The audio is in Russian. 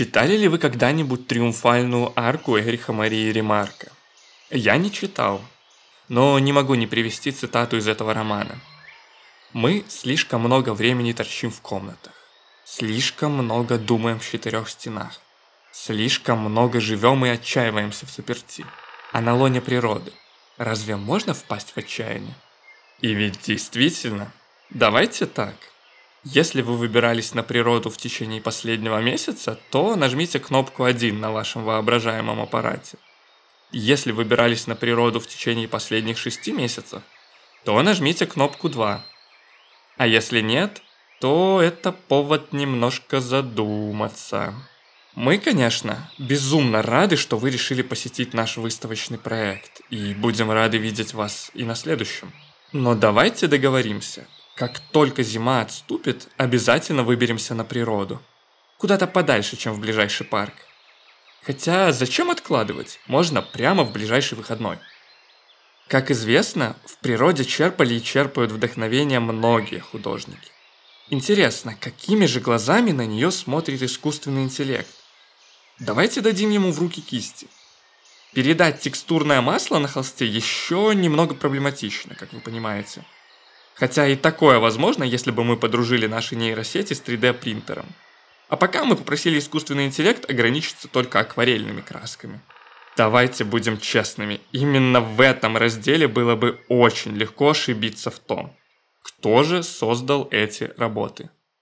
Читали ли вы когда-нибудь «Триумфальную арку» Эриха Марии Ремарка? Я не читал, но не могу не привести цитату из этого романа. Мы слишком много времени торчим в комнатах. Слишком много думаем в четырех стенах. Слишком много живем и отчаиваемся в заперти. А на лоне природы разве можно впасть в отчаяние? И ведь действительно, давайте так. Если вы выбирались на природу в течение последнего месяца, то нажмите кнопку 1 на вашем воображаемом аппарате. Если выбирались на природу в течение последних 6 месяцев, то нажмите кнопку 2. А если нет, то это повод немножко задуматься. Мы, конечно, безумно рады, что вы решили посетить наш выставочный проект, и будем рады видеть вас и на следующем. Но давайте договоримся. Как только зима отступит, обязательно выберемся на природу. Куда-то подальше, чем в ближайший парк. Хотя зачем откладывать? Можно прямо в ближайший выходной. Как известно, в природе черпали и черпают вдохновение многие художники. Интересно, какими же глазами на нее смотрит искусственный интеллект? Давайте дадим ему в руки кисти. Передать текстурное масло на холсте еще немного проблематично, как вы понимаете. Хотя и такое возможно, если бы мы подружили наши нейросети с 3D принтером. А пока мы попросили искусственный интеллект ограничиться только акварельными красками. Давайте будем честными, именно в этом разделе было бы очень легко ошибиться в том, кто же создал эти работы.